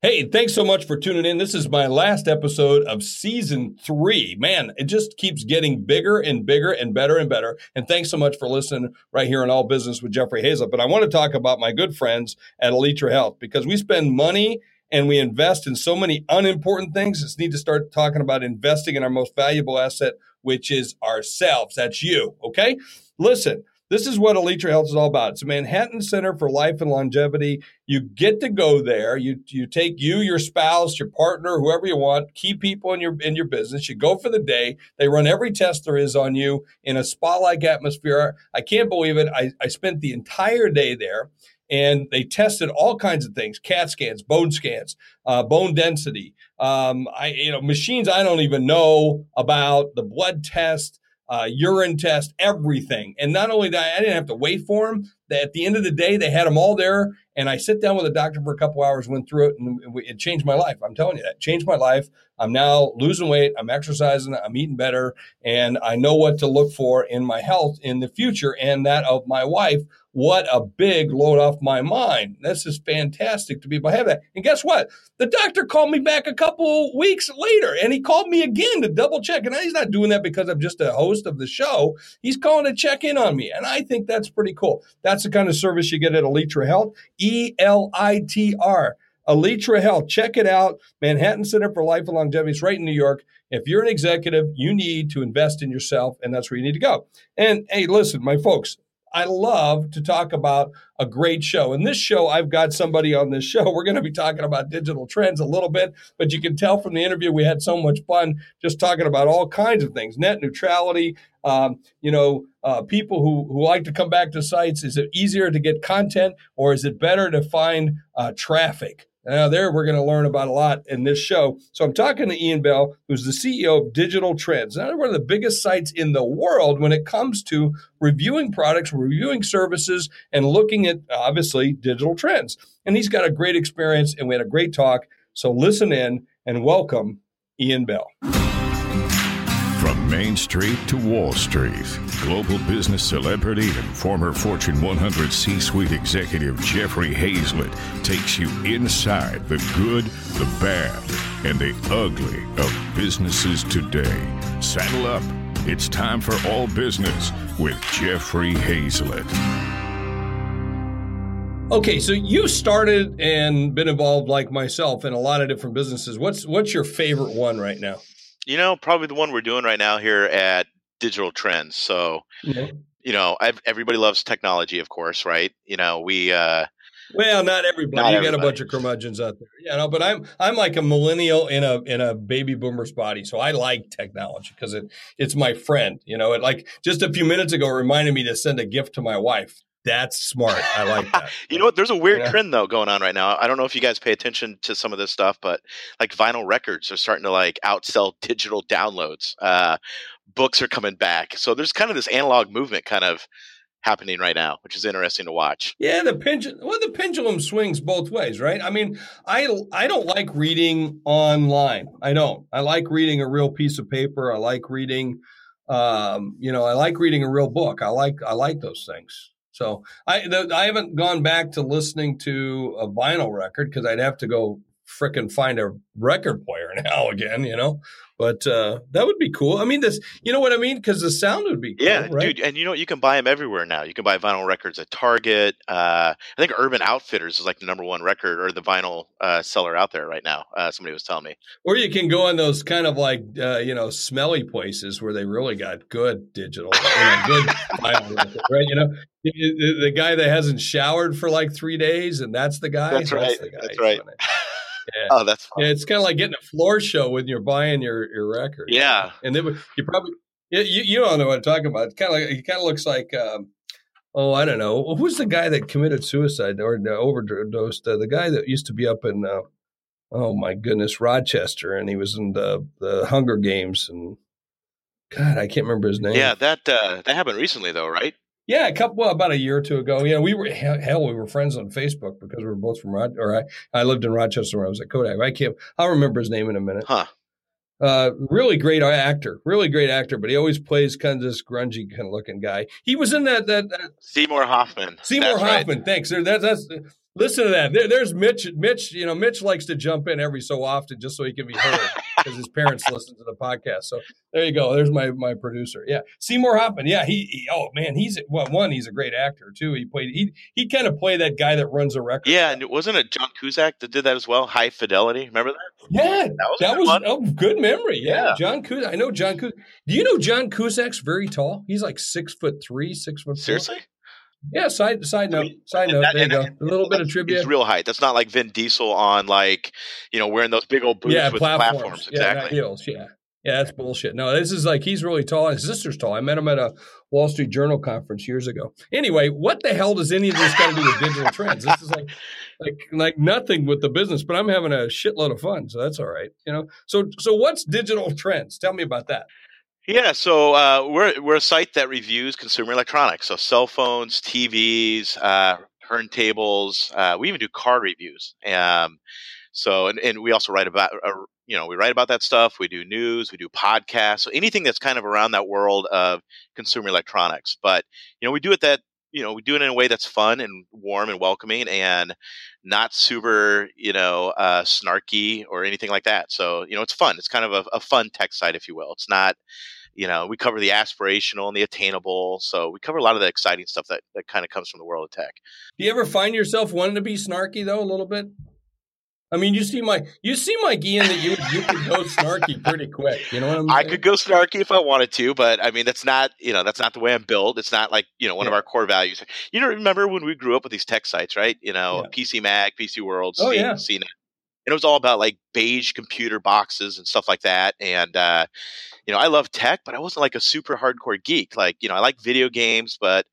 Hey, thanks so much for tuning in. This is my last episode of season three. Man, it just keeps getting bigger and bigger and better and better. And thanks so much for listening right here on All Business with Jeffrey Hayzlett. But I want to talk about my good friends at Elitra Health because we spend money and we invest in so many unimportant things. It's need to start talking about investing in our most valuable asset, which is ourselves. That's you. Okay. Listen. This is what Elitra Health is all about. It's a Manhattan Center for Life and Longevity. You get to go there. You you take you, your spouse, your partner, whoever you want, key people in your in your business. You go for the day. They run every test there is on you in a spa-like atmosphere. I can't believe it. I, I spent the entire day there and they tested all kinds of things cat scans bone scans uh, bone density um, I, you know machines i don't even know about the blood test uh, urine test, everything. And not only that, I didn't have to wait for them. At the end of the day, they had them all there. And I sit down with a doctor for a couple hours, went through it, and it changed my life. I'm telling you that changed my life. I'm now losing weight. I'm exercising. I'm eating better, and I know what to look for in my health in the future and that of my wife what a big load off my mind. This is fantastic to be able to have that. And guess what? The doctor called me back a couple weeks later and he called me again to double check. And he's not doing that because I'm just a host of the show. He's calling to check in on me. And I think that's pretty cool. That's the kind of service you get at Elitra Health. E L I T R. Elitra Health. Check it out. Manhattan Center for Life and Longevity. It's right in New York. If you're an executive, you need to invest in yourself, and that's where you need to go. And hey, listen, my folks, I love to talk about a great show. And this show, I've got somebody on this show. We're going to be talking about digital trends a little bit, but you can tell from the interview we had so much fun just talking about all kinds of things net neutrality. Um, you know, uh, people who, who like to come back to sites. Is it easier to get content or is it better to find uh, traffic? Now, there we're going to learn about a lot in this show. So I'm talking to Ian Bell, who's the CEO of Digital Trends. Now, one of the biggest sites in the world when it comes to reviewing products, reviewing services, and looking at obviously digital trends. And he's got a great experience, and we had a great talk. So listen in and welcome Ian Bell. Main Street to Wall Street, global business celebrity and former Fortune 100 C suite executive Jeffrey Hayzlett takes you inside the good, the bad, and the ugly of businesses today. Saddle up. It's time for All Business with Jeffrey Hayzlett. Okay, so you started and been involved like myself in a lot of different businesses. What's what's your favorite one right now? You know, probably the one we're doing right now here at Digital Trends. So, you know, I've, everybody loves technology, of course, right? You know, we. Uh, well, not everybody. Not you everybody. got a bunch of curmudgeons out there, you know. But I'm I'm like a millennial in a in a baby boomer's body, so I like technology because it it's my friend. You know, it like just a few minutes ago reminded me to send a gift to my wife. That's smart. I like that. you know what? There's a weird yeah. trend though going on right now. I don't know if you guys pay attention to some of this stuff, but like vinyl records are starting to like outsell digital downloads. Uh, books are coming back, so there's kind of this analog movement kind of happening right now, which is interesting to watch. Yeah, the pendulum. Well, the pendulum swings both ways, right? I mean, I I don't like reading online. I don't. I like reading a real piece of paper. I like reading. Um, you know, I like reading a real book. I like I like those things. So I I haven't gone back to listening to a vinyl record because I'd have to go fricking find a record player now again, you know. But uh, that would be cool. I mean, this, you know what I mean? Because the sound would be cool, yeah, right? dude. And you know, you can buy them everywhere now. You can buy vinyl records at Target. Uh, I think Urban Outfitters is like the number one record or the vinyl uh, seller out there right now. Uh, somebody was telling me. Or you can go in those kind of like uh, you know smelly places where they really got good digital, you know, good vinyl record, right? You know, the, the, guy that hasn't showered for like three days, and that's the guy. That's right. That's, the guy. that's right. Yeah. Oh, that's fun. Yeah, it's kind of like getting a floor show when you're buying your your record. Yeah, and then you probably you you don't know what I'm talking about. It kind of like it kind of looks like. Um, oh, I don't know. Who's the guy that committed suicide or overdosed? Uh, the guy that used to be up in, uh, oh my goodness, Rochester, and he was in the the Hunger Games, and God, I can't remember his name. Yeah, that uh, that happened recently, though, right? Yeah, a couple well, about a year or two ago. Yeah, we were hell, we were friends on Facebook because we were both from Rod. Or I, I lived in Rochester when I was at Kodak. I can't. I'll remember his name in a minute. Huh. Uh, really great actor, really great actor, but he always plays kind of this grungy kind of looking guy. He was in that that, that Seymour Hoffman. Seymour that's Hoffman. Right. Thanks. That, that's Listen to that. There, there's Mitch. Mitch, you know, Mitch likes to jump in every so often just so he can be heard because his parents listen to the podcast. So there you go. There's my my producer. Yeah, Seymour Hoffman. Yeah, he, he. oh man, he's well. One, he's a great actor too. He played. He he kind of played that guy that runs a record. Yeah, and wasn't it John Cusack that did that as well? High Fidelity. Remember that? Yeah, that was, that was oh, good memory. Yeah, yeah. John Cusack. I know John Cusack. Do you know John Cusack's very tall? He's like six foot three, six foot. Four. Yeah, side side note, side note. That, there you go. a little bit of trivia. It's real height. That's not like Vin Diesel on like you know wearing those big old boots yeah, with platforms. platforms. Exactly. Yeah, heels. Yeah, yeah, that's bullshit. No, this is like he's really tall. His sister's tall. I met him at a Wall Street Journal conference years ago. Anyway, what the hell does any of this got to do with digital trends? This is like like like nothing with the business, but I'm having a shitload of fun, so that's all right. You know. So so what's digital trends? Tell me about that. Yeah, so uh, we're we're a site that reviews consumer electronics, so cell phones, TVs, uh, turntables. Uh, we even do car reviews. Um, so and, and we also write about uh, you know we write about that stuff. We do news, we do podcasts, so anything that's kind of around that world of consumer electronics. But you know we do it that you know we do it in a way that's fun and warm and welcoming and not super you know uh, snarky or anything like that. So you know it's fun. It's kind of a, a fun tech site, if you will. It's not you know, we cover the aspirational and the attainable. So we cover a lot of the exciting stuff that, that kind of comes from the world of tech. Do you ever find yourself wanting to be snarky though, a little bit? I mean, you see my you see my Ian that you you could go snarky pretty quick. You know what I'm saying? I could go snarky if I wanted to, but I mean that's not you know that's not the way I'm built. It's not like you know one yeah. of our core values. You know, remember when we grew up with these tech sites, right? You know, yeah. PC Mag, PC World, oh, yeah. CNET. And it was all about like beige computer boxes and stuff like that. And uh, you know, I love tech, but I wasn't like a super hardcore geek. Like, you know, I like video games, but,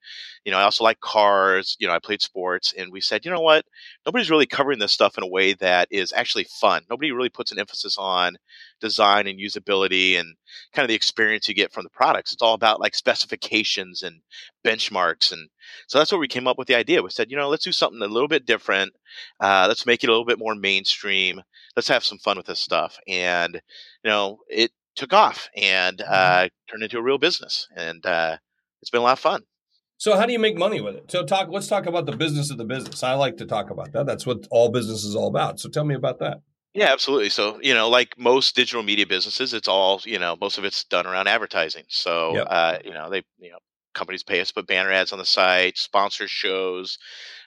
you know, I also like cars. You know, I played sports. And we said, you know what? Nobody's really covering this stuff in a way that is actually fun. Nobody really puts an emphasis on design and usability and kind of the experience you get from the products. It's all about like specifications and benchmarks. And so that's where we came up with the idea. We said, you know, let's do something a little bit different. Uh, let's make it a little bit more mainstream. Let's have some fun with this stuff. And, you know, it, took off and mm-hmm. uh, turned into a real business, and uh, it's been a lot of fun. So, how do you make money with it? So, talk. Let's talk about the business of the business. I like to talk about that. That's what all business is all about. So, tell me about that. Yeah, absolutely. So, you know, like most digital media businesses, it's all you know. Most of it's done around advertising. So, yep. uh, you know, they you know companies pay us to put banner ads on the site, sponsor shows,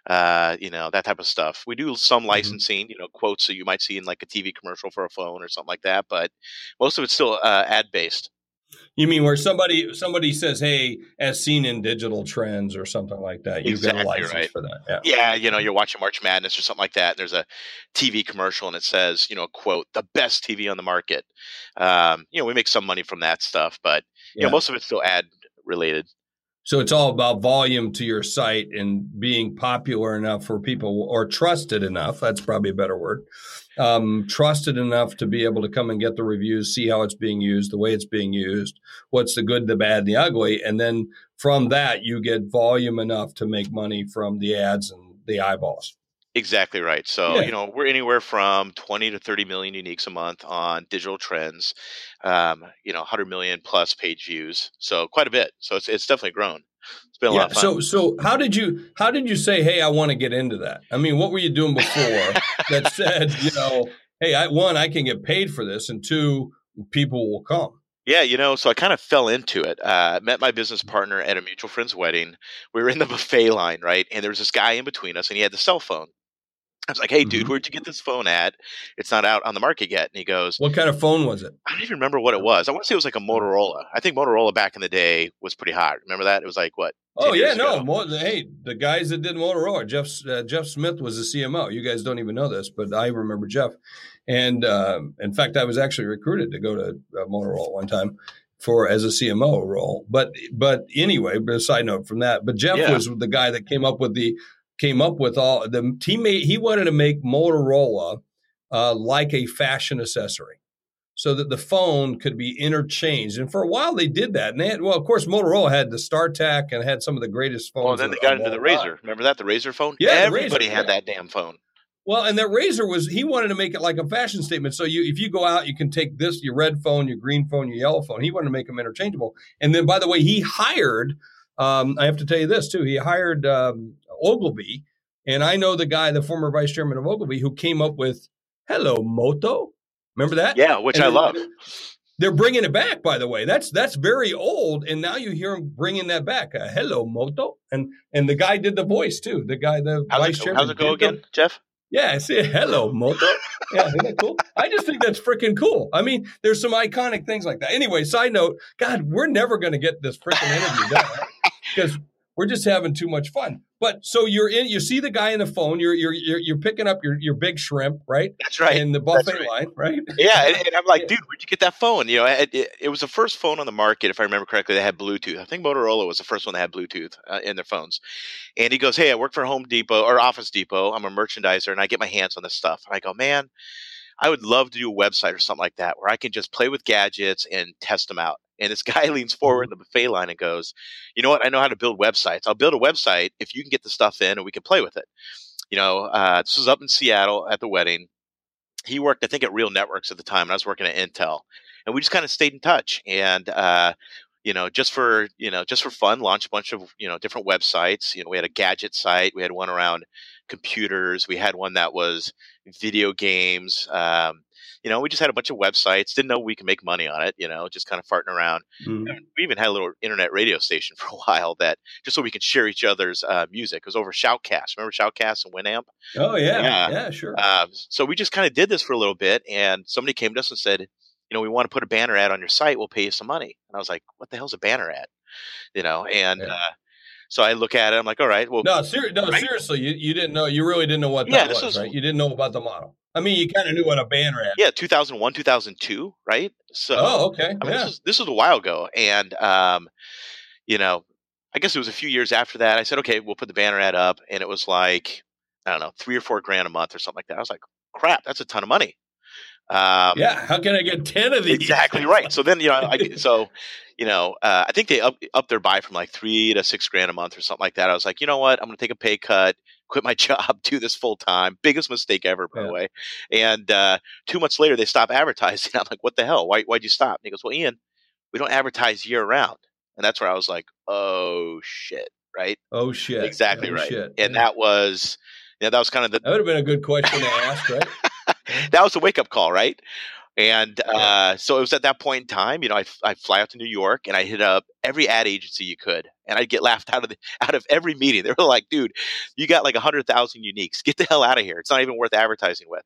uh, you know, that type of stuff. We do some mm-hmm. licensing, mm-hmm. you know, quotes that you might see in like a TV commercial for a phone or something like that, but most of it's still uh, ad based. You mean where somebody somebody says, "Hey, as seen in digital trends" or something like that? You exactly get a license right. for that. Yeah. yeah, you know, you're watching March Madness or something like that. And there's a TV commercial and it says, you know, quote, "The best TV on the market." Um, you know, we make some money from that stuff, but you yeah. know, most of it's still ad related. So it's all about volume to your site and being popular enough for people or trusted enough. That's probably a better word. Um, trusted enough to be able to come and get the reviews, see how it's being used, the way it's being used, what's the good, the bad, and the ugly. And then from that, you get volume enough to make money from the ads and the eyeballs. Exactly right. So, yeah. you know, we're anywhere from 20 to 30 million uniques a month on digital trends, um, you know, 100 million plus page views. So quite a bit. So it's, it's definitely grown. It's been a yeah, lot of fun. So, so how did you, how did you say, Hey, I want to get into that? I mean, what were you doing before that said, you know, Hey, I, one, I can get paid for this. And two, people will come. Yeah, you know, so I kind of fell into it. Uh, met my business partner at a mutual friend's wedding. We were in the buffet line, right? And there was this guy in between us, and he had the cell phone. I was like, "Hey, dude, mm-hmm. where'd you get this phone at? It's not out on the market yet." And he goes, "What kind of phone was it?" I don't even remember what it was. I want to say it was like a Motorola. I think Motorola back in the day was pretty hot. Remember that? It was like what? Oh yeah, no. More, hey, the guys that did Motorola, Jeff uh, Jeff Smith was the CMO. You guys don't even know this, but I remember Jeff. And uh, in fact, I was actually recruited to go to uh, Motorola one time for as a CMO role. But but anyway, but a side note from that. But Jeff yeah. was the guy that came up with the came up with all the teammate. He wanted to make Motorola uh, like a fashion accessory so that the phone could be interchanged. And for a while they did that. And they had, well, of course, Motorola had the StarTAC and had some of the greatest phones. Well, then they got into the Razr. Remember that? The Razor phone? Yeah. Everybody Razr, had yeah. that damn phone. Well, and that Razor was, he wanted to make it like a fashion statement. So you, if you go out, you can take this, your red phone, your green phone, your yellow phone. He wanted to make them interchangeable. And then, by the way, he hired, um, I have to tell you this too, he hired um, Ogilvy And I know the guy, the former vice chairman of Ogilvy, who came up with "Hello Moto." Remember that? Yeah, which And I love. They're bringing it back, by the way. That's that's very old, and now you hear him bringing that back. Uh, Hello Moto, and and the guy did the voice too. The guy, the How's vice it, chairman. how's it go again, Jeff? yeah, I say hello, Moto. Yeah, isn't that cool? I just think that's freaking cool. I mean, there's some iconic things like that. Anyway, side note, God, we're never going to get this freaking interview done because we're just having too much fun. But so you're in, you see the guy in the phone, you're you're you're, you're picking up your your big shrimp, right? That's right. In the buffet right. line, right? Yeah, and, and I'm like, dude, where'd you get that phone? You know, it, it, it was the first phone on the market, if I remember correctly, that had Bluetooth. I think Motorola was the first one that had Bluetooth uh, in their phones. And he goes, "Hey, I work for Home Depot or Office Depot. I'm a merchandiser, and I get my hands on this stuff." And I go, "Man, I would love to do a website or something like that where I can just play with gadgets and test them out." And this guy leans forward in the buffet line and goes, "You know what? I know how to build websites. I'll build a website if you can get the stuff in and we can play with it." You know, uh, this was up in Seattle at the wedding he worked, I think, at Real Networks at the time, and I was working at Intel, and we just kind of stayed in touch. And uh, you know, just for you know, just for fun, launched a bunch of you know different websites. You know, we had a gadget site, we had one around computers, we had one that was video games. Um, you know, we just had a bunch of websites. Didn't know we could make money on it. You know, just kind of farting around. We even had a little internet radio station for a while that just so we could share each other's uh, music. It was over Shoutcast. Remember Shoutcast and Winamp? Oh yeah, Yeah. yeah, sure. Um, so we just kind of did this for a little bit, and somebody came to us and said, you know, we want to put a banner ad on your site. We'll pay you some money. And I was like, what the hell's a banner ad? You know, and Yeah. uh, so I look at it. I'm like, all right, well, no, ser- no, right? seriously, you, you didn't know. You really didn't know what Yeah, that this was, was- right? You didn't know about the model. I mean, you kind of knew what a banner ad. yeah, 2001, 2002, right? So Oh, okay. I mean, yeah. this, is, this was a while ago, and um, you know, I guess it was a few years after that. I said, okay, we'll put the banner ad up, and it was like I don't know, three or four grand a month or something like that. I was like, crap, that's a ton of money. Um, yeah. How can I get ten of these? exactly right. So then, you know, I, so, you know, uh, I think they up, up their buy from like three to six grand a month or something like that. I was like, you know what? I'm going to take a pay cut, quit my job, do this full time. Biggest mistake ever, by Yeah. the way. And uh, two months later, they stop advertising. I'm like, what the hell? Why, why'd you stop? And he goes, well, Ian, we don't advertise year round. And that's where I was like, oh, shit. Right. Oh shit! exactly Oh, right. Shit. And Yeah. that was, yeah, that was kind of the, that would have been a good question to ask, right? that was a wake up call, right? And uh, so it was at that point in time, you know, I I fly out to New York and I hit up every ad agency you could, and I'd get laughed out of the, out of every meeting. They were like, "Dude, you got like a hundred thousand uniques. Get the hell out of here. It's not even worth advertising with."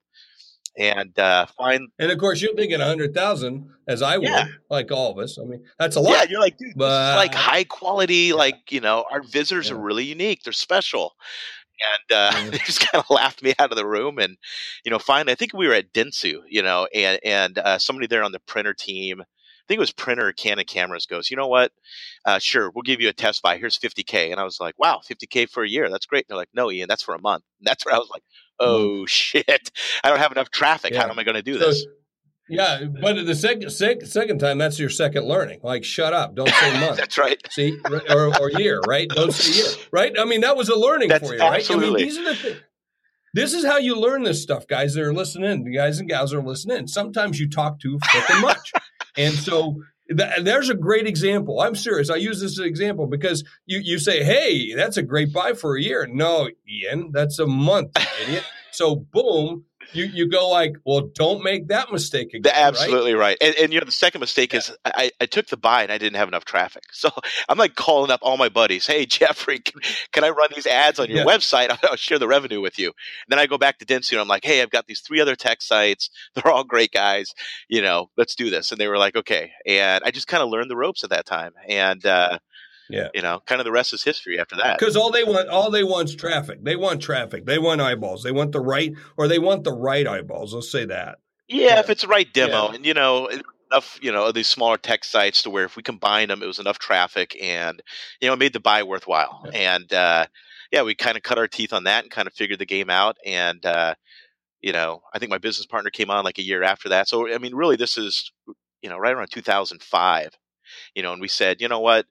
And uh, find And of course, you're thinking a hundred thousand, as I would, Yeah. like all of us. I mean, that's a lot. yeah, you're like, dude, But- like high quality. Like you know, our visitors Yeah. are really unique. They're special. And uh, Yeah. they just kind of laughed me out of the room. And you know, finally, I think we were at Dentsu, you know, and and uh, somebody there on the printer team, I think it was printer or Canon cameras, goes, you know what? Uh, sure, we'll give you a test buy. Here's 50k. And I was like, wow, 50k for a year. That's great. And they're like, no, Ian, that's for a month. And that's where I was like, oh shit, I don't have enough traffic. How am I going to do So- this? Yeah, but the second sec- second time, that's your second learning. Like, shut up! Don't say month. that's right. See, or, or year, right? Don't say year, right? I mean, that was a learning That's for you, right? I absolutely. mean, these are the things. This is how you learn this stuff, guys that are listening, the guys and gals are listening. Sometimes you talk too freaking much. and so th- there's a great example. I'm serious. I use this as an example because you, you say, hey, that's a great buy for a year. No, Ian, that's a month, idiot. So boom, you, you go like, well, don't make that mistake again. The- right? absolutely right. And, and you know, the second mistake is I, I took the buy and I didn't have enough traffic. So I'm like calling up all my buddies. Hey, Jeffrey, can, can I run these ads on your Yeah. website? I'll, I'll share the revenue with you. And then I go back to Dentsu and I'm like, hey, I've got these three other tech sites. They're all great guys. You know, let's do this. And they were like, okay. And I just kind of learned the ropes at that time. And, uh, Yeah. you know, kind of the rest is history after that. Because all they want, all they want is traffic. They want traffic. They want eyeballs. They want the right, or they want the right eyeballs. Let's say that. Yeah, if it's the right demo, Yeah. and you know, enough, you know, these smaller tech sites to where if we combined them, it was enough traffic, and you know, it made the buy worthwhile. And uh, yeah, we kind of cut our teeth on that and kind of figured the game out. And uh, you know, I think my business partner came on like a year after that. So I mean, really, this is you know right around 2005. You know, and we said, you know what,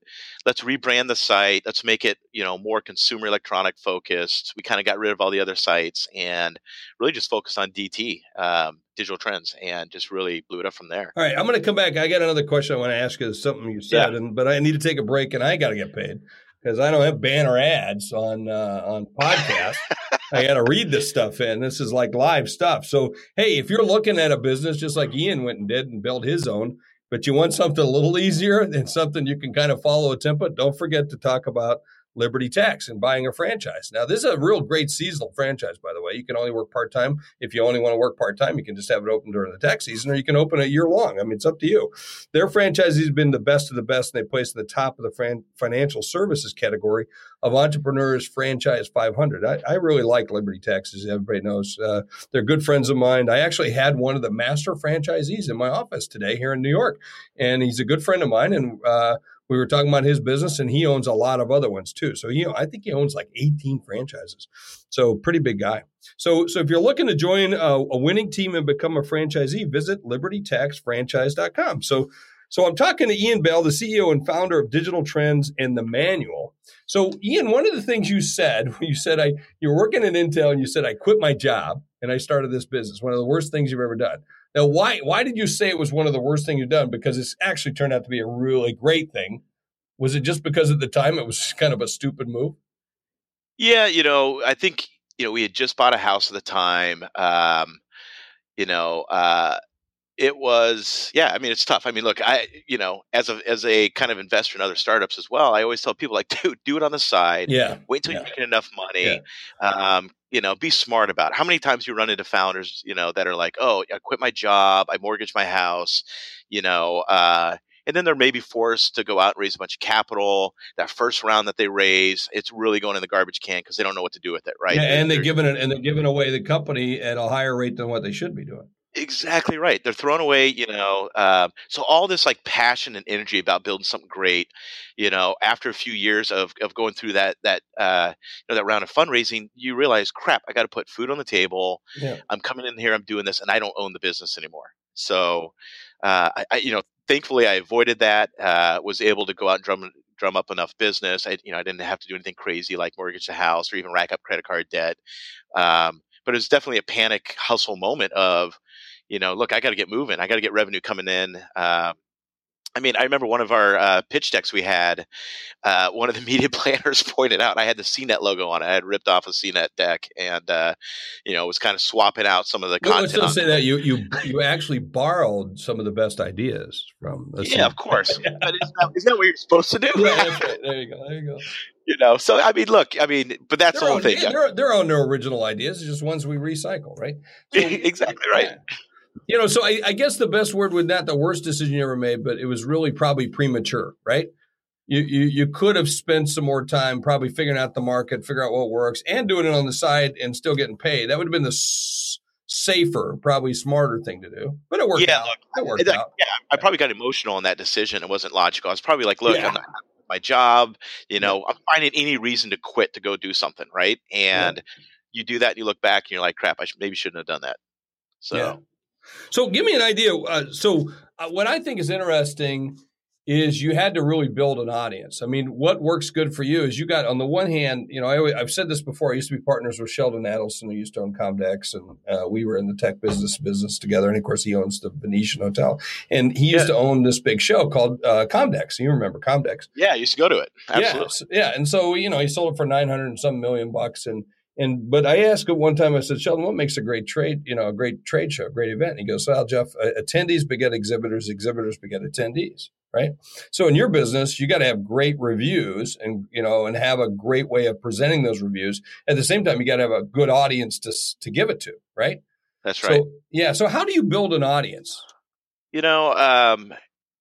let's rebrand the site. Let's make it, you know, more consumer electronic focused. We kind of got rid of all the other sites and really just focused on DT, um, digital trends, and just really blew it up from there. All right, I'm going to come back. I got another question I want to ask you. Something you said, and but I need to take a break, and I got to get paid because I don't have banner ads on uh, on podcasts. I got to read this stuff in. This is like live stuff. So, hey, if you're looking at a business just like Ian went and did and built his own, but you want something a little easier and something you can kind of follow a template, don't forget to talk about Liberty Tax and buying a franchise. Now, this is a real great seasonal franchise, by the way. You can only work part time. If you only want to work part time, you can just have it open during the tax season, or you can open it year long. I mean, it's up to you. Their franchisees have been the best of the best, and they place at the top of the fran- financial services category of Entrepreneurs Franchise 500. I, I really like Liberty Tax, as everybody knows. Uh, they're good friends of mine. I actually had one of the master franchisees in my office today here in New York, and he's a good friend of mine. And uh, we were talking about his business, and he owns a lot of other ones too. So you know, I think he owns like 18 franchises. So pretty big guy. So so if you're looking to join a, a winning team and become a franchisee, visit libertytaxfranchise.com. So so I'm talking to Ian Bell, the CEO and founder of Digital Trends and the Manual. So Ian, one of the things you said, you said I you were working at Intel and you said I quit my job and I started this business. One of the worst things you've ever done. Now, why why did you say it was one of the worst things you've done? Because it's actually turned out to be a really great thing. Was it just because at the time it was kind of a stupid move? Yeah, you know, I think you know we had just bought a house at the time. Um, you know, uh, it was yeah i mean it's tough i mean look i you know as a as a kind of investor in other startups as well i always tell people like dude do it on the side yeah wait till yeah. you're making enough money yeah. um, you know be smart about it. how many times you run into founders you know that are like oh i quit my job i mortgage my house you know uh, and then they're maybe forced to go out and raise a bunch of capital. That first round that they raise, it's really going in the garbage can because they don't know what to do with it, right? Yeah, and they're, they're giving it and they're giving away the company at a higher rate than what they should be doing. Exactly right. They're thrown away, you know. Um, so all this like passion and energy about building something great, you know, after a few years of, of going through that that uh, you know that round of fundraising, you realize, crap, I got to put food on the table. Yeah. I'm coming in here, I'm doing this, and I don't own the business anymore. So, uh, I, I, you know, thankfully I avoided that. Uh, was able to go out and drum drum up enough business. I, you know, I didn't have to do anything crazy like mortgage the house or even rack up credit card debt. Um, but it was definitely a panic hustle moment of you know, look, I got to get moving. I got to get revenue coming in. Uh, I mean, I remember one of our uh, pitch decks we had. Uh, one of the media planners pointed out I had the CNET logo on it. I had ripped off a CNET deck, and uh, you know, was kind of swapping out some of the well, content. Let's say that you you you actually borrowed some of the best ideas from. The yeah, CNET. of course. But isn't that, isn't that what you're supposed to do? yeah, right. There you go. There you go. You know, so I mean, look, I mean, but that's there the whole thing. There, are, there are no original ideas; it's just ones we recycle, right? So, exactly right. Yeah. You know, so I, I, guess the best word would not the worst decision you ever made, but it was really probably premature, right? You, you you could have spent some more time probably figuring out the market, figure out what works, and doing it on the side and still getting paid. That would have been the s- safer, probably smarter thing to do. But it worked yeah, out. Look, it worked I, out. Yeah, I probably got emotional on that decision. It wasn't logical. I was probably like, look, yeah. I'm not my job. You know, yeah. I'm finding any reason to quit to go do something, right? And yeah. you do that, and you look back, and you're like, crap, I should, maybe shouldn't have done that. So. So give me an idea. Uh, so uh, what I think is interesting is you had to really build an audience. I mean, what works good for you is you got on the one hand, you know, I have said this before. I used to be partners with Sheldon Adelson, who used to own Comdex, and uh, we were in the tech business business together. And of course, he owns the Venetian Hotel, and he used yeah. to own this big show called uh, Comdex. You remember Comdex? Yeah, I used to go to it. Absolutely. Yeah, yeah. And so you know, he sold it for nine hundred and some million bucks, and and but I asked him one time. I said, Sheldon, what makes a great trade? You know, a great trade show, a great event? And he goes, Well, Jeff, attendees beget exhibitors, exhibitors beget attendees, right? So in your business, you got to have great reviews, and you know, and have a great way of presenting those reviews. At the same time, you got to have a good audience to to give it to, right? That's right. So, yeah. So how do you build an audience? You know, um,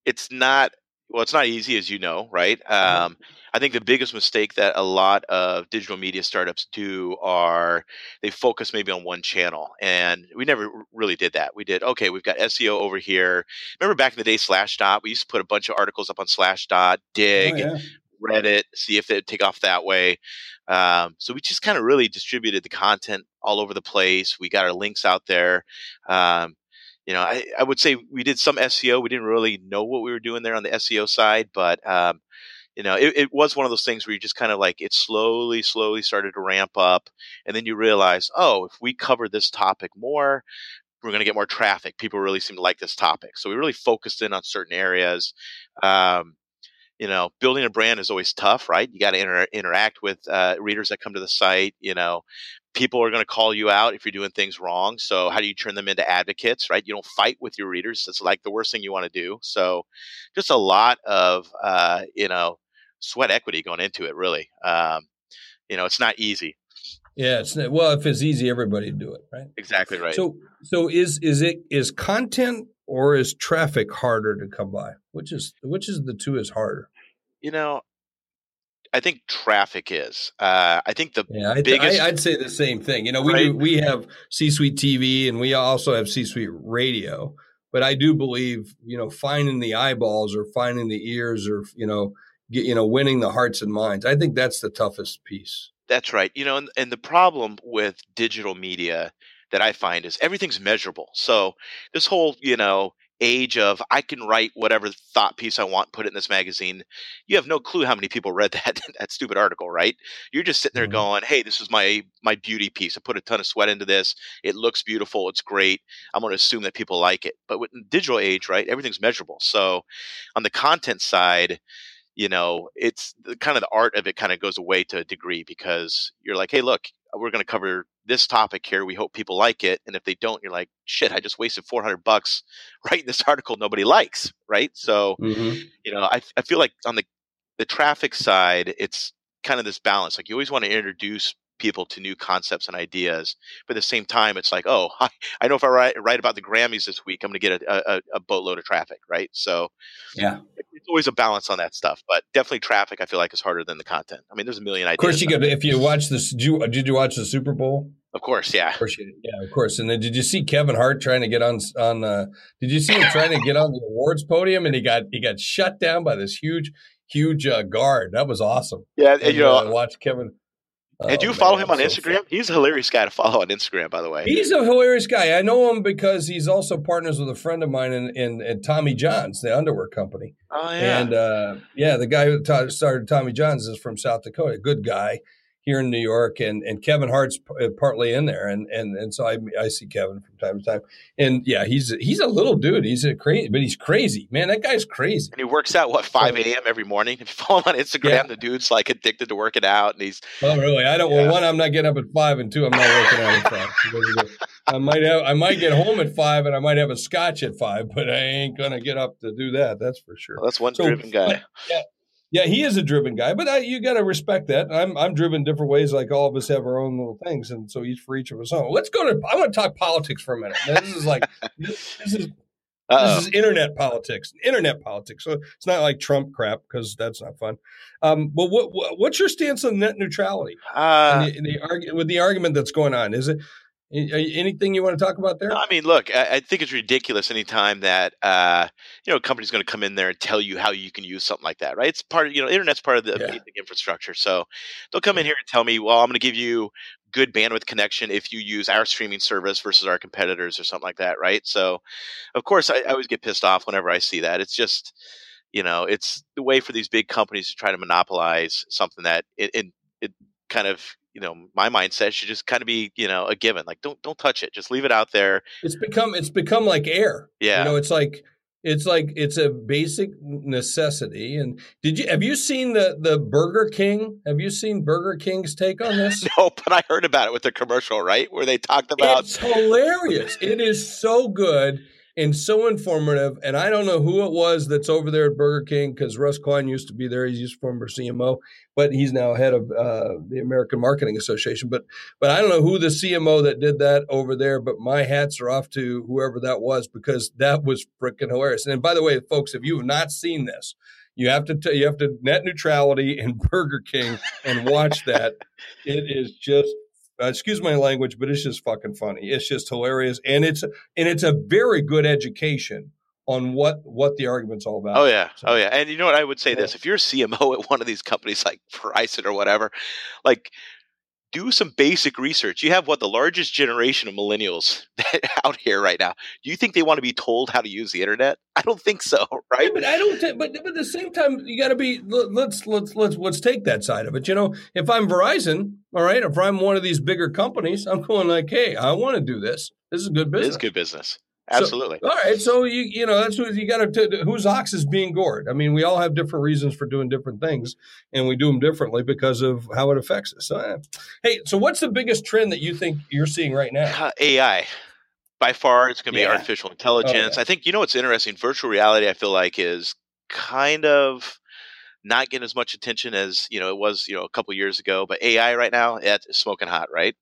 it's not well. It's not easy, as you know, right? Um, I think the biggest mistake that a lot of digital media startups do are they focus maybe on one channel. And we never really did that. We did, okay, we've got SEO over here. Remember back in the day, Slashdot, we used to put a bunch of articles up on Slashdot, Digg, oh, yeah. Reddit, see if they'd take off that way. Um, so we just kind of really distributed the content all over the place. We got our links out there. Um, you know, I, I, would say we did some SEO. We didn't really know what we were doing there on the SEO side, but um, you know, it, it, was one of those things where you just kind of like it slowly, slowly started to ramp up, and then you realize, oh, if we cover this topic more, we're going to get more traffic. People really seem to like this topic, so we really focused in on certain areas. Um, you know, building a brand is always tough, right? You got to inter- interact with uh, readers that come to the site. You know, people are going to call you out if you're doing things wrong. So how do you turn them into advocates, right? You don't fight with your readers. It's like the worst thing you want to do. So just a lot of, uh, you know, sweat equity going into it, really. Um, you know, it's not easy. Yeah, it's well, if it's easy, everybody do it, right? Exactly right. So, so is is it is content or is traffic harder to come by? Which is which is the two is harder? You know, I think traffic is. Uh, I think the yeah, I, biggest. I, would say the same thing. You know, we Right. do, we have C-suite TV and we also have C-suite radio, but I do believe you know finding the eyeballs or finding the ears or you know get, you know winning the hearts and minds. I think that's the toughest piece. That's right. You know, and, and the problem with digital media that I find is everything's measurable. So this whole, you know, age of I can write whatever thought piece I want, put it in this magazine. You have no clue how many people read that that stupid article, right? You're just sitting there Mhm. going, "Hey, this is my my beauty piece. I put a ton of sweat into this. It looks beautiful. It's great. I'm going to assume that people like it." But with digital age, right? Everything's measurable. So on the content side, you know, it's the, kind of the art of it kind of goes away to a degree because you're like, hey, look, we're going to cover this topic here. We hope people like it, and if they don't, you're like, shit, I just wasted 400 bucks writing this article nobody likes, right? So, Mm-hmm. you know, I I feel like on the the traffic side, it's kind of this balance. Like you always want to introduce people to new concepts and ideas, but at the same time, it's like, oh, I, I know if I write, write about the Grammys this week, I'm going to get a, a, a boatload of traffic, right? So, Yeah. it's always a balance on that stuff, but definitely traffic. I feel like is harder than the content. I mean, there's a million ideas. Of course, you could if you watch this. Did you, did you watch the Super Bowl? Of course, yeah. Of course, yeah, of course. And then did you see Kevin Hart trying to get on on? Uh, did you see him trying to get on the awards podium and he got he got shut down by this huge huge uh, guard? That was awesome. Yeah, and, you know, uh, watch Kevin. and do Oh, you follow man, him on so Instagram? fun. He's a hilarious guy to follow on Instagram, by the way. He's a hilarious guy. I know him because he's also partners with a friend of mine in in, in Tommy John's, the underwear company. Oh yeah, And uh, yeah, the guy who ta- started Tommy John's is from South Dakota, good guy here in New York, and and Kevin Hart's p- uh, partly in there, and and and so I I see Kevin from time to time, and yeah, he's he's a little dude, he's a crazy, but he's crazy, man. That guy's crazy. and he works out what 5 a.m. every morning. If you follow him on Instagram, Yeah. the dude's like addicted to working out, and he's Oh, really? I don't. Yeah. Well, one, I'm not getting up at five, and two, I'm not working out at five. Because of the- I might have, I might get home at five, and I might have a scotch at five, but I ain't gonna get up to do that. That's for sure. well, that's one So, driven guy. Yeah, yeah, he is a driven guy, but I, you got to respect that. I'm I'm driven different ways. Like all of us have our own little things, and so each for each of us own. Let's go to. I want to talk politics for a minute. Now, this is like this, this is Uh-oh. this is internet politics. Internet politics. So it's not like Trump crap because that's not fun. Um, but what, what what's your stance on net neutrality? Uh, and the, and the argu- with the argument that's going on, is it anything you want to talk about there? No, I mean, look, I, I think it's ridiculous anytime that uh, you know a company's going to come in there and tell you how you can use something like that, right? It's part of you know, internet's part of the Yeah. basic infrastructure. So they'll come in here and tell me, well, I'm going to give you good bandwidth connection if you use our streaming service versus our competitors or something like that, right? So, of course, I, I always get pissed off whenever I see that. It's just you know, it's the way for these big companies to try to monopolize something that it it, it kind of you know my mindset should just kind of be you know a given like don't don't touch it just leave it out there It's become it's become like air. Yeah. You know, it's like it's like it's a basic necessity. And did you have you seen the the Burger King? Have you seen Burger King's take on this? No, but I heard about it with the commercial, right? Where they talked about It's hilarious. It is so good and so informative. And I don't know who it was that's over there at Burger King because Russ Klein used to be there. He's just former CMO, but he's now head of uh, the American Marketing Association. But but I don't know who the CMO that did that over there. But my hats are off to whoever that was because that was freaking hilarious. And by the way, folks, if you have not seen this. You have to t- you have to net neutrality in Burger King and watch that. it is just uh, excuse my language, but it's just fucking funny. It's just hilarious, and it's and it's a very good education on what what the argument's all about. Oh yeah, So- oh yeah. And you know what? I would say Yeah. this: if you're a CMO at one of these companies like Verizon or whatever, like do some basic research. You have what the largest generation of millennials out here right now. Do you think they want to be told how to use the internet? I don't think so, Yeah, right? but I don't. T- but, but at the same time, you got to be. let- Let's let's let's let's take that side of it. You know, if I'm Verizon, all right, if I'm one of these bigger companies, I'm going like, hey, I want to do this. This is good business. is good business. Absolutely. So, all right, so you you know that's what you got to. Whose ox is being gored? I mean, we all have different reasons for doing different things, and we do them differently because of how it affects us. So, uh, hey, so what's the biggest trend that you think you're seeing right now? Uh, AI. By far, it's going to be Yeah. artificial intelligence. Oh, yeah. I think you know what's interesting. Virtual reality, I feel like, is kind of not getting as much attention as you know it was you know a couple years ago. But AI right now, it's smoking hot, right?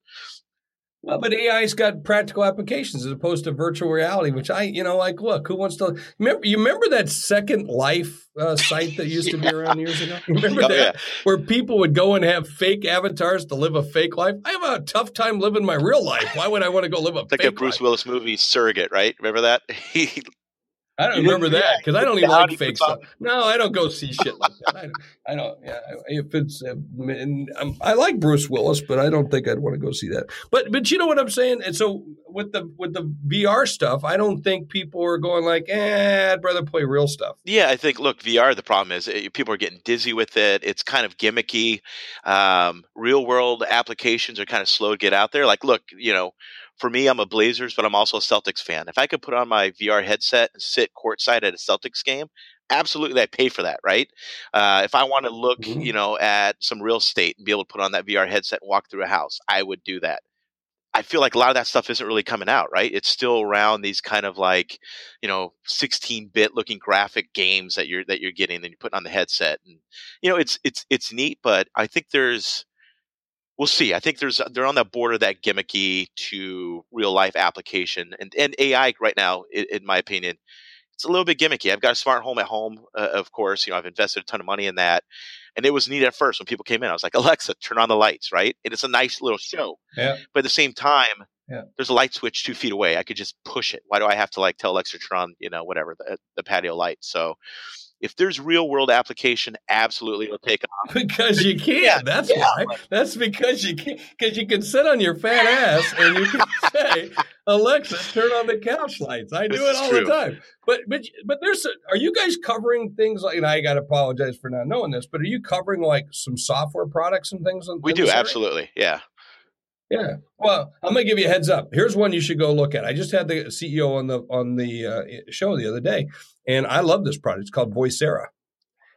Well, but AI's got practical applications as opposed to virtual reality, which I, you know, like, look, who wants to remember? You remember that Second Life uh, site that used to be around years ago? Remember Oh, that, yeah. where people would go and have fake avatars to live a fake life? I have a tough time living my real life. Why would I want to go live a It's like fake a Bruce life? Willis movie, Surrogate, right? Remember that? He- I don't You remember that because I don't even like fake stuff. No, I don't go see shit like that. I, I don't. Yeah, if it's, uh, and, um, I like Bruce Willis, but I don't think I'd want to go see that. But but you know what I'm saying. And so with the with the VR stuff, I don't think people are going like, eh, I'd rather play real stuff. Yeah, I think look, VR. The problem is eh, people are getting dizzy with it. It's kind of gimmicky. Um, real world applications are kind of slow to get out there. Like, look, you know, for me, I'm a Blazers, but I'm also a Celtics fan. If I could put on my VR headset and sit courtside at a Celtics game, absolutely, I'd pay for that, right? Uh, if I want to look, Mhm. you know, at some real estate and be able to put on that VR headset and walk through a house, I would do that. I feel like a lot of that stuff isn't really coming out, right? It's still around these kind of like, you know, 16-bit looking graphic games that you're that you're getting, and you're putting on the headset, and you know, it's it's it's neat, but I think there's, we'll see. I think there's they're on that border that gimmicky to real life application, and and AI right now, in, in my opinion, it's a little bit gimmicky. I've got a smart home at home, uh, of course. You know, I've invested a ton of money in that, and it was neat at first when people came in. I was like, Alexa, turn on the lights, right? And it's a nice little show. Yeah. But at the same time, Yeah. there's a light switch two feet away. I could just push it. Why do I have to like tell Alexa to turn on, you know, whatever the, the patio light? So, if there's real world application, absolutely it'll take off. Because you can. Yeah, That's yeah. why. That's because you can. Because you can sit on your fat ass and you can say, "Alexa, turn on the couch lights." I do This it all the time. But but but there's. A, are you guys covering things like? And I got to apologize for not knowing this. But are you covering like some software products and things? In, We do absolutely, yeah. Yeah. Well, I'm gonna give you a heads up. Here's one you should go look at. I just had the CEO on the on the uh, show the other day, and I love this product. It's called Voicera,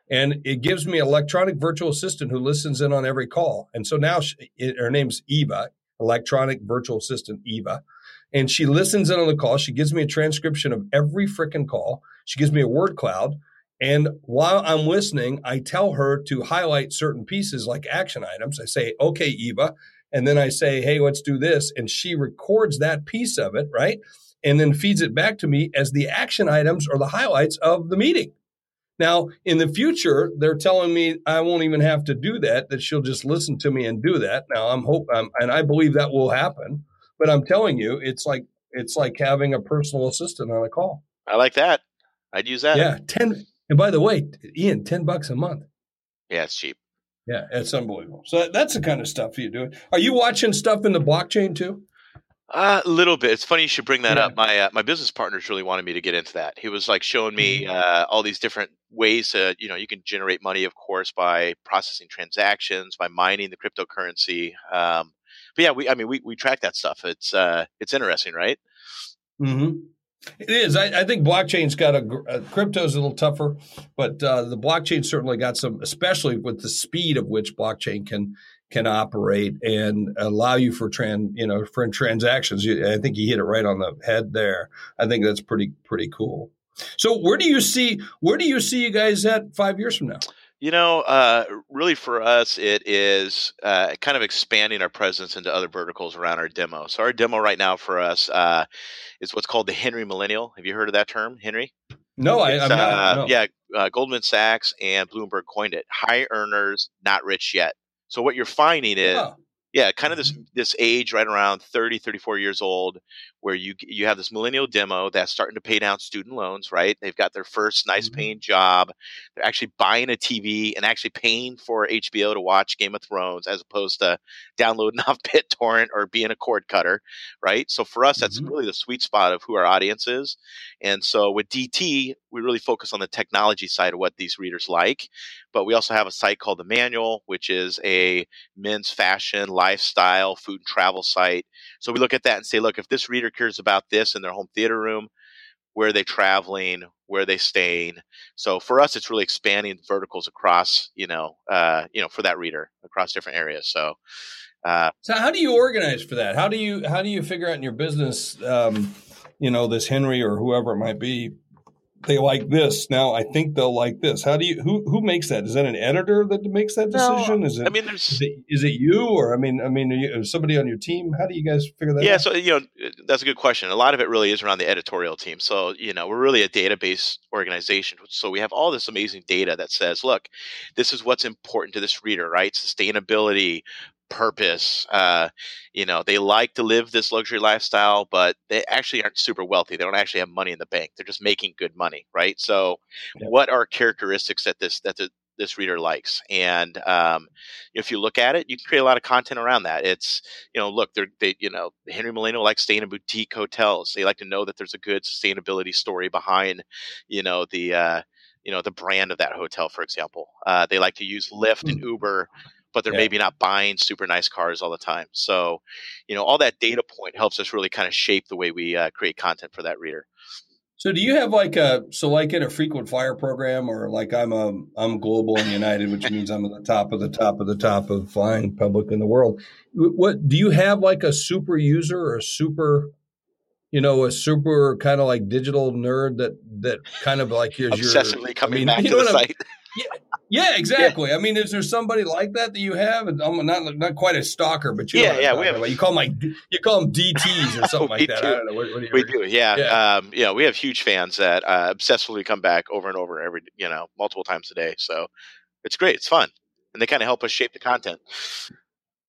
and it gives me an electronic virtual assistant who listens in on every call. And so now she, it, her name's Eva, electronic virtual assistant Eva, and she listens in on the call. She gives me a transcription of every freaking call. She gives me a word cloud. And while I'm listening, I tell her to highlight certain pieces like action items. I say, okay, Eva, and then I say, hey, let's do this. And she records that piece of it, right? And then feeds it back to me as the action items or the highlights of the meeting. Now, in the future, they're telling me I won't even have to do that, that she'll just listen to me and do that. Now, I'm hope, um, and I believe that will happen. But I'm telling you, it's like it's like having a personal assistant on a call. I like that. I'd use that. Yeah, ten. And by the way, Ian, ten bucks a month. Yeah, it's cheap. Yeah, it's unbelievable. So that's the kind of stuff you do. Are you watching stuff in the blockchain too? Uh, a little bit. It's funny you should bring that Yeah. up. My uh, my business partners really wanted me to get into that. He was like showing Mm-hmm. me uh, all these different ways to, you know, you can generate money, of course, by processing transactions, by mining the cryptocurrency. Um, but yeah, we, I mean, we, we track that stuff. It's uh, it's interesting, right? Mm-hmm. It is. I, I think blockchain's got a, uh, crypto's a little tougher, but uh, the blockchain certainly got some, especially with the speed of which blockchain can can operate and allow you for trans, you know, for transactions. I think you hit it right on the head there. I think that's pretty pretty cool. So where do you see where do you see you guys at five years from now? You know, uh, really for us, it is uh, kind of expanding our presence into other verticals around our demo. So our demo right now for us uh, is what's called the Henry Millennial. Have you heard of that term, Henry? No, I, I'm not. uh, no. Yeah, uh, Goldman Sachs and Bloomberg coined it. High earners, not rich yet. So what you're finding is, Oh, yeah, kind of this this age right around 30, 34 years old, where you you have this millennial demo that's starting to pay down student loans. Right, they've got their first nice Mhm. paying job. They're actually buying a TV and actually paying for HBO to watch Game of Thrones as opposed to downloading off BitTorrent or being a cord cutter. Right. So for us, that's Mhm. really the sweet spot of who our audience is. And so with DT, we really focus on the technology side of what these readers like. But we also have a site called The Manual, which is a men's fashion, lifestyle, food and travel site. So we look at that and say, look, if this reader cares about this in their home theater room, where are they traveling, where are they staying. So for us, it's really expanding verticals across, you know, uh, you know, for that reader across different areas. So, uh, so how do you organize for that? How do you how do you figure out in your business, um, you know, this Henry or whoever it might be, they like this. Now I think they'll like this. How do you who who makes that? Is that an editor that makes that decision? No, is it? I mean, is it, is it you or I mean, I mean, you, somebody on your team? How do you guys figure that? Yeah, out? so you know that's a good question. A lot of it really is around the editorial team. So you know we're really a database organization. So we have all this amazing data that says, look, this is what's important to this reader, right? Sustainability, purpose. Uh, you know, they like to live this luxury lifestyle, but they actually aren't super wealthy. They don't actually have money in the bank. They're just making good money, right? So, yeah. what are characteristics that this that the, this reader likes? And um, if you look at it, you can create a lot of content around that. It's you know, look, they're they you know, Henry Molino likes staying in boutique hotels. They like to know that there's a good sustainability story behind, you know, the uh, you know the brand of that hotel, for example. Uh, they like to use Lyft and hmm. Uber but they're yeah. maybe not buying super nice cars all the time. So, you know, all that data point helps us really kind of shape the way we uh, create content for that reader. So, do you have like a so like in a frequent flyer program, or like I'm a I'm global and United, which means I'm at the top of the top of the top of flying public in the world. What do you have like a super user or a super you know, a super kind of like digital nerd that that kind of like is obsessively your, coming I mean, back to the site. Yeah, exactly. Yeah. I mean, is there somebody like that that you have? I'm not not quite a stalker, but you yeah, yeah, we have. You call them like you call them DTS or something like that. I don't know. What, what do we do, yeah, yeah. Um, yeah. We have huge fans that uh, obsessively come back over and over every you know multiple times a day. So it's great. It's fun, and they kind of help us shape the content.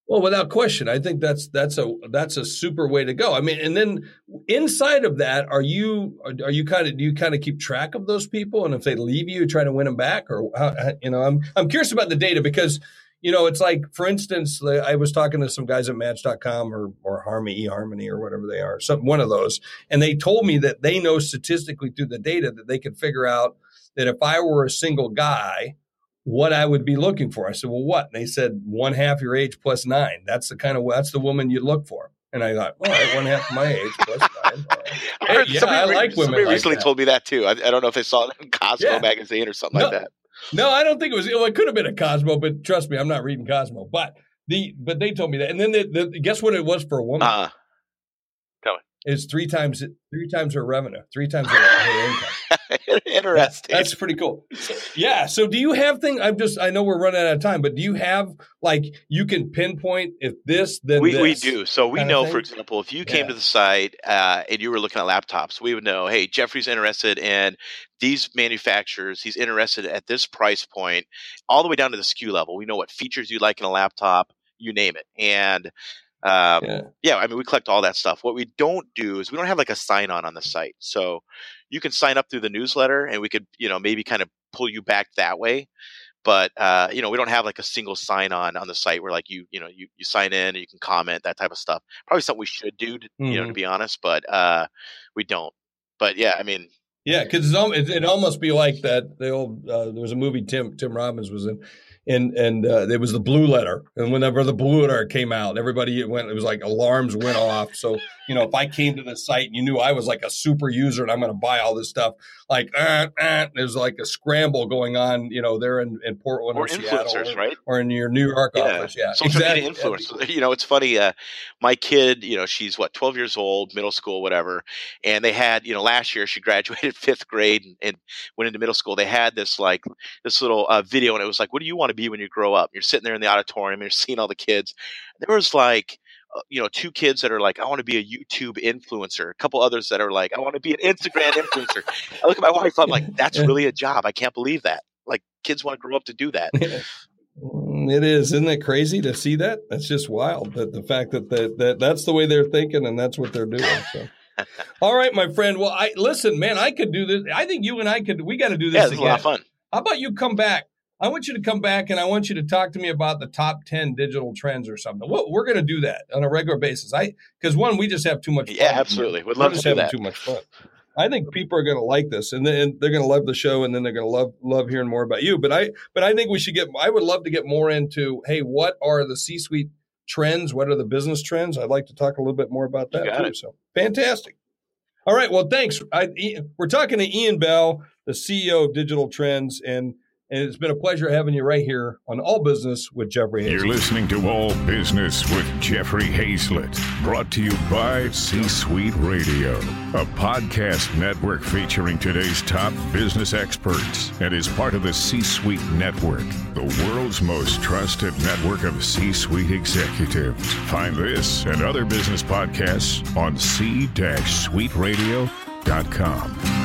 Well, without question, I think that's that's a that's a super way to go. I mean, and then inside of that, are you are you kind of do you kind of keep track of those people, and if they leave you, try to win them back, or how, you know, I'm I'm curious about the data because you know it's like, for instance, I was talking to some guys at Match.com or or Harmony eHarmony or whatever they are, some one of those, and they told me that they know statistically through the data that they could figure out that if I were a single guy what I would be looking for. I said, well, what? And they said, one half your age plus nine. That's the kind of, that's the woman you look for. And I thought, all right, one half my age plus nine. Right. I heard yeah, somebody, I like women. Somebody like recently that. told me that too. I, I, don't know if they saw it in Cosmo yeah. magazine or something no, like that. No, I don't think it was. Well, it could have been a Cosmo, but trust me, I'm not reading Cosmo. But the but they told me that, and then the, the guess what it was for a woman. Uh, me is three times three times her revenue, three times her, income. Interesting. That's pretty cool. Yeah. So, do you have things? I'm just. I know we're running out of time, but do you have like you can pinpoint if this then we this we do. So we know, for example, if you came yeah. to the site uh, and you were looking at laptops, we would know. Hey, Jeffrey's interested in these manufacturers. He's interested at this price point, all the way down to the SKU level. We know what features you like in a laptop you name it. And um, yeah. yeah, I mean, we collect all that stuff. What we don't do is we don't have like a sign on on the site. So you can sign up through the newsletter and we could, you know, maybe kind of pull you back that way. But, uh, you know, we don't have like a single sign on on the site where like you, you know, you, you sign in and you can comment, that type of stuff. Probably something we should do, to, mm-hmm. you know, to mm-hmm. be honest, but uh, we don't. But yeah, I mean, yeah, because it, it almost be like that. The old uh, there was a movie Tim Tim Robbins was in and and uh, it was the blue letter. And whenever the blue letter came out, everybody went. It was like alarms went off. So you know, if I came to the site and you knew I was like a super user and I'm going to buy all this stuff, like uh, uh, there's like a scramble going on. You know, there in, in Portland or, or Seattle, or, right? or in your New York yeah. office. Yeah, social exactly. media influence. You know, it's funny. Uh, my kid, you know, she's what 12 years old, middle school, whatever, and they had, you know, last year she graduated fifth grade and, and went into middle school. They had this like this little uh, video, and it was like, "What do you want to be when you grow up?" You're sitting there in the auditorium, you're seeing all the kids. There was like uh, you know, two kids that are like, I want to be a YouTube influencer. A couple others that are like, I want to be an Instagram influencer. I look at my wife, I'm like, that's really a job. I can't believe that. Like, kids want to grow up to do that. Mm, it is, isn't it crazy to see that? That's just wild. That the fact that that, that that's the way they're thinking and that's what they're doing. So. All right, my friend. Well, I listen, man. I could do this. I think you and I could. We got to do this. Yeah, it's a lot of fun. How about you come back? I want you to come back and I want you to talk to me about the top 10 digital trends or something. Well, we're going to do that on a regular basis. I because one, we just have too much fun. Yeah, absolutely. We'd love we're just to having too much fun. I think people are going to like this, and then they're going to love the show, and then they're going to love love hearing more about you. But I but I think we should get. I would love to get more into. Hey, what are the C suite trends. What are the business trends? I'd like to talk a little bit more about that too. it. So fantastic. All right. Well, thanks. I, we're talking to Ian Bell, the CEO of Digital Trends, and and it's been a pleasure having you right here on All Business with Jeffrey Hayzlett. You're listening to All Business with Jeffrey Hayzlett, brought to you by C Suite Radio, a podcast network featuring today's top business experts and is part of the C Suite Network, the world's most trusted network of C Suite executives. Find this and other business podcasts on c-suiteradio.com.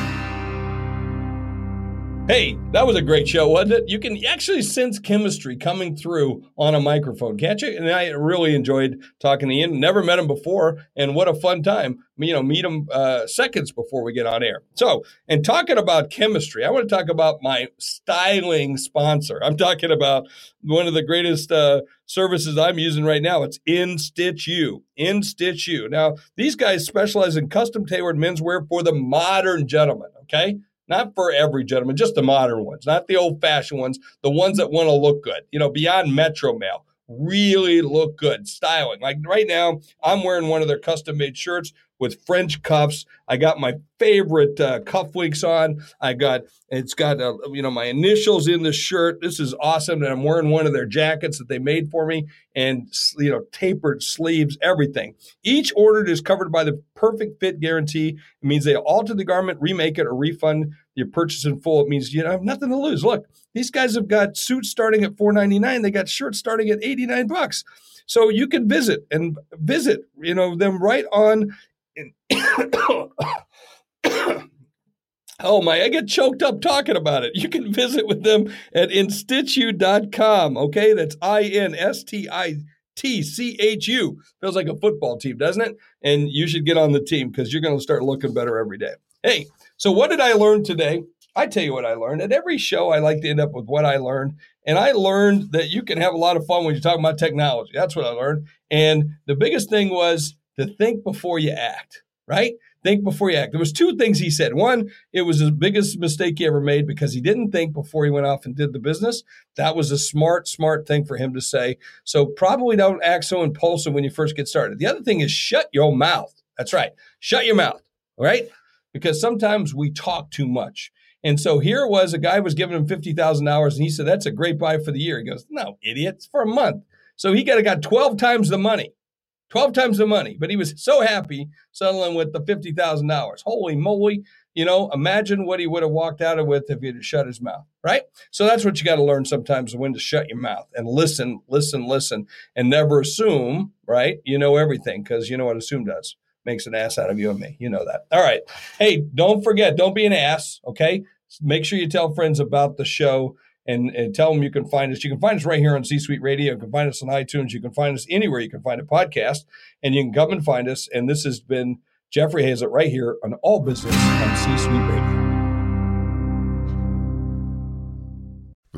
Hey, that was a great show, wasn't it? You can actually sense chemistry coming through on a microphone, can't you? And I really enjoyed talking to Ian. Never met him before, and what a fun time. You know, meet him uh, seconds before we get on air. So, and talking about chemistry, I want to talk about my styling sponsor. I'm talking about one of the greatest uh, services I'm using right now. It's InStitchu. In Stitch You. Now, these guys specialize in custom tailored menswear for the modern gentleman. Okay not for every gentleman, just the modern ones, not the old fashioned ones, the ones that want to look good, you know, beyond Metro Male, really look good, styling. Like right now, I'm wearing one of their custom made shirts with French cuffs. I got my favorite uh, cufflinks on. I got it's got uh, you know my initials in the shirt. This is awesome, and I'm wearing one of their jackets that they made for me, and you know tapered sleeves, everything. Each ordered is covered by the perfect fit guarantee. It means they alter the garment, remake it, or refund your purchase in full. It means you have nothing to lose. Look, these guys have got suits starting at 4.99. They got shirts starting at 89 bucks. So you can visit and visit, you know, them right on oh my, I get choked up talking about it. You can visit with them at institchu.com. Okay, that's I N S T I T C H U. Feels like a football team, doesn't it? And you should get on the team because you're going to start looking better every day. Hey, so what did I learn today? I tell you what I learned. At every show, I like to end up with what I learned. And I learned that you can have a lot of fun when you're talking about technology. That's what I learned. And the biggest thing was to think before you act, right? Think before you act. There was two things he said. One, it was the biggest mistake he ever made because he didn't think before he went off and did the business. That was a smart, smart thing for him to say. So probably don't act so impulsive when you first get started. The other thing is shut your mouth. That's right. Shut your mouth. All right? Because sometimes we talk too much. And so here was, a guy was giving him $50,000 and he said, that's a great buy for the year. He goes, no, idiot, for a month. So he got, got 12 times the money. 12 times the money, but he was so happy settling with the $50,000. Holy moly. You know, imagine what he would have walked out of with if he'd shut his mouth, right? So that's what you got to learn sometimes when to shut your mouth and listen, listen, listen, and never assume, right? You know everything because you know what assume does makes an ass out of you and me. You know that. All right. Hey, don't forget, don't be an ass, okay? Make sure you tell friends about the show and, and tell them you can find us. You can find us right here on C Suite Radio. You can find us on iTunes. You can find us anywhere you can find a podcast, and you can come and find us. And this has been Jeffrey Hayzlett right here on All Business on C Suite Radio.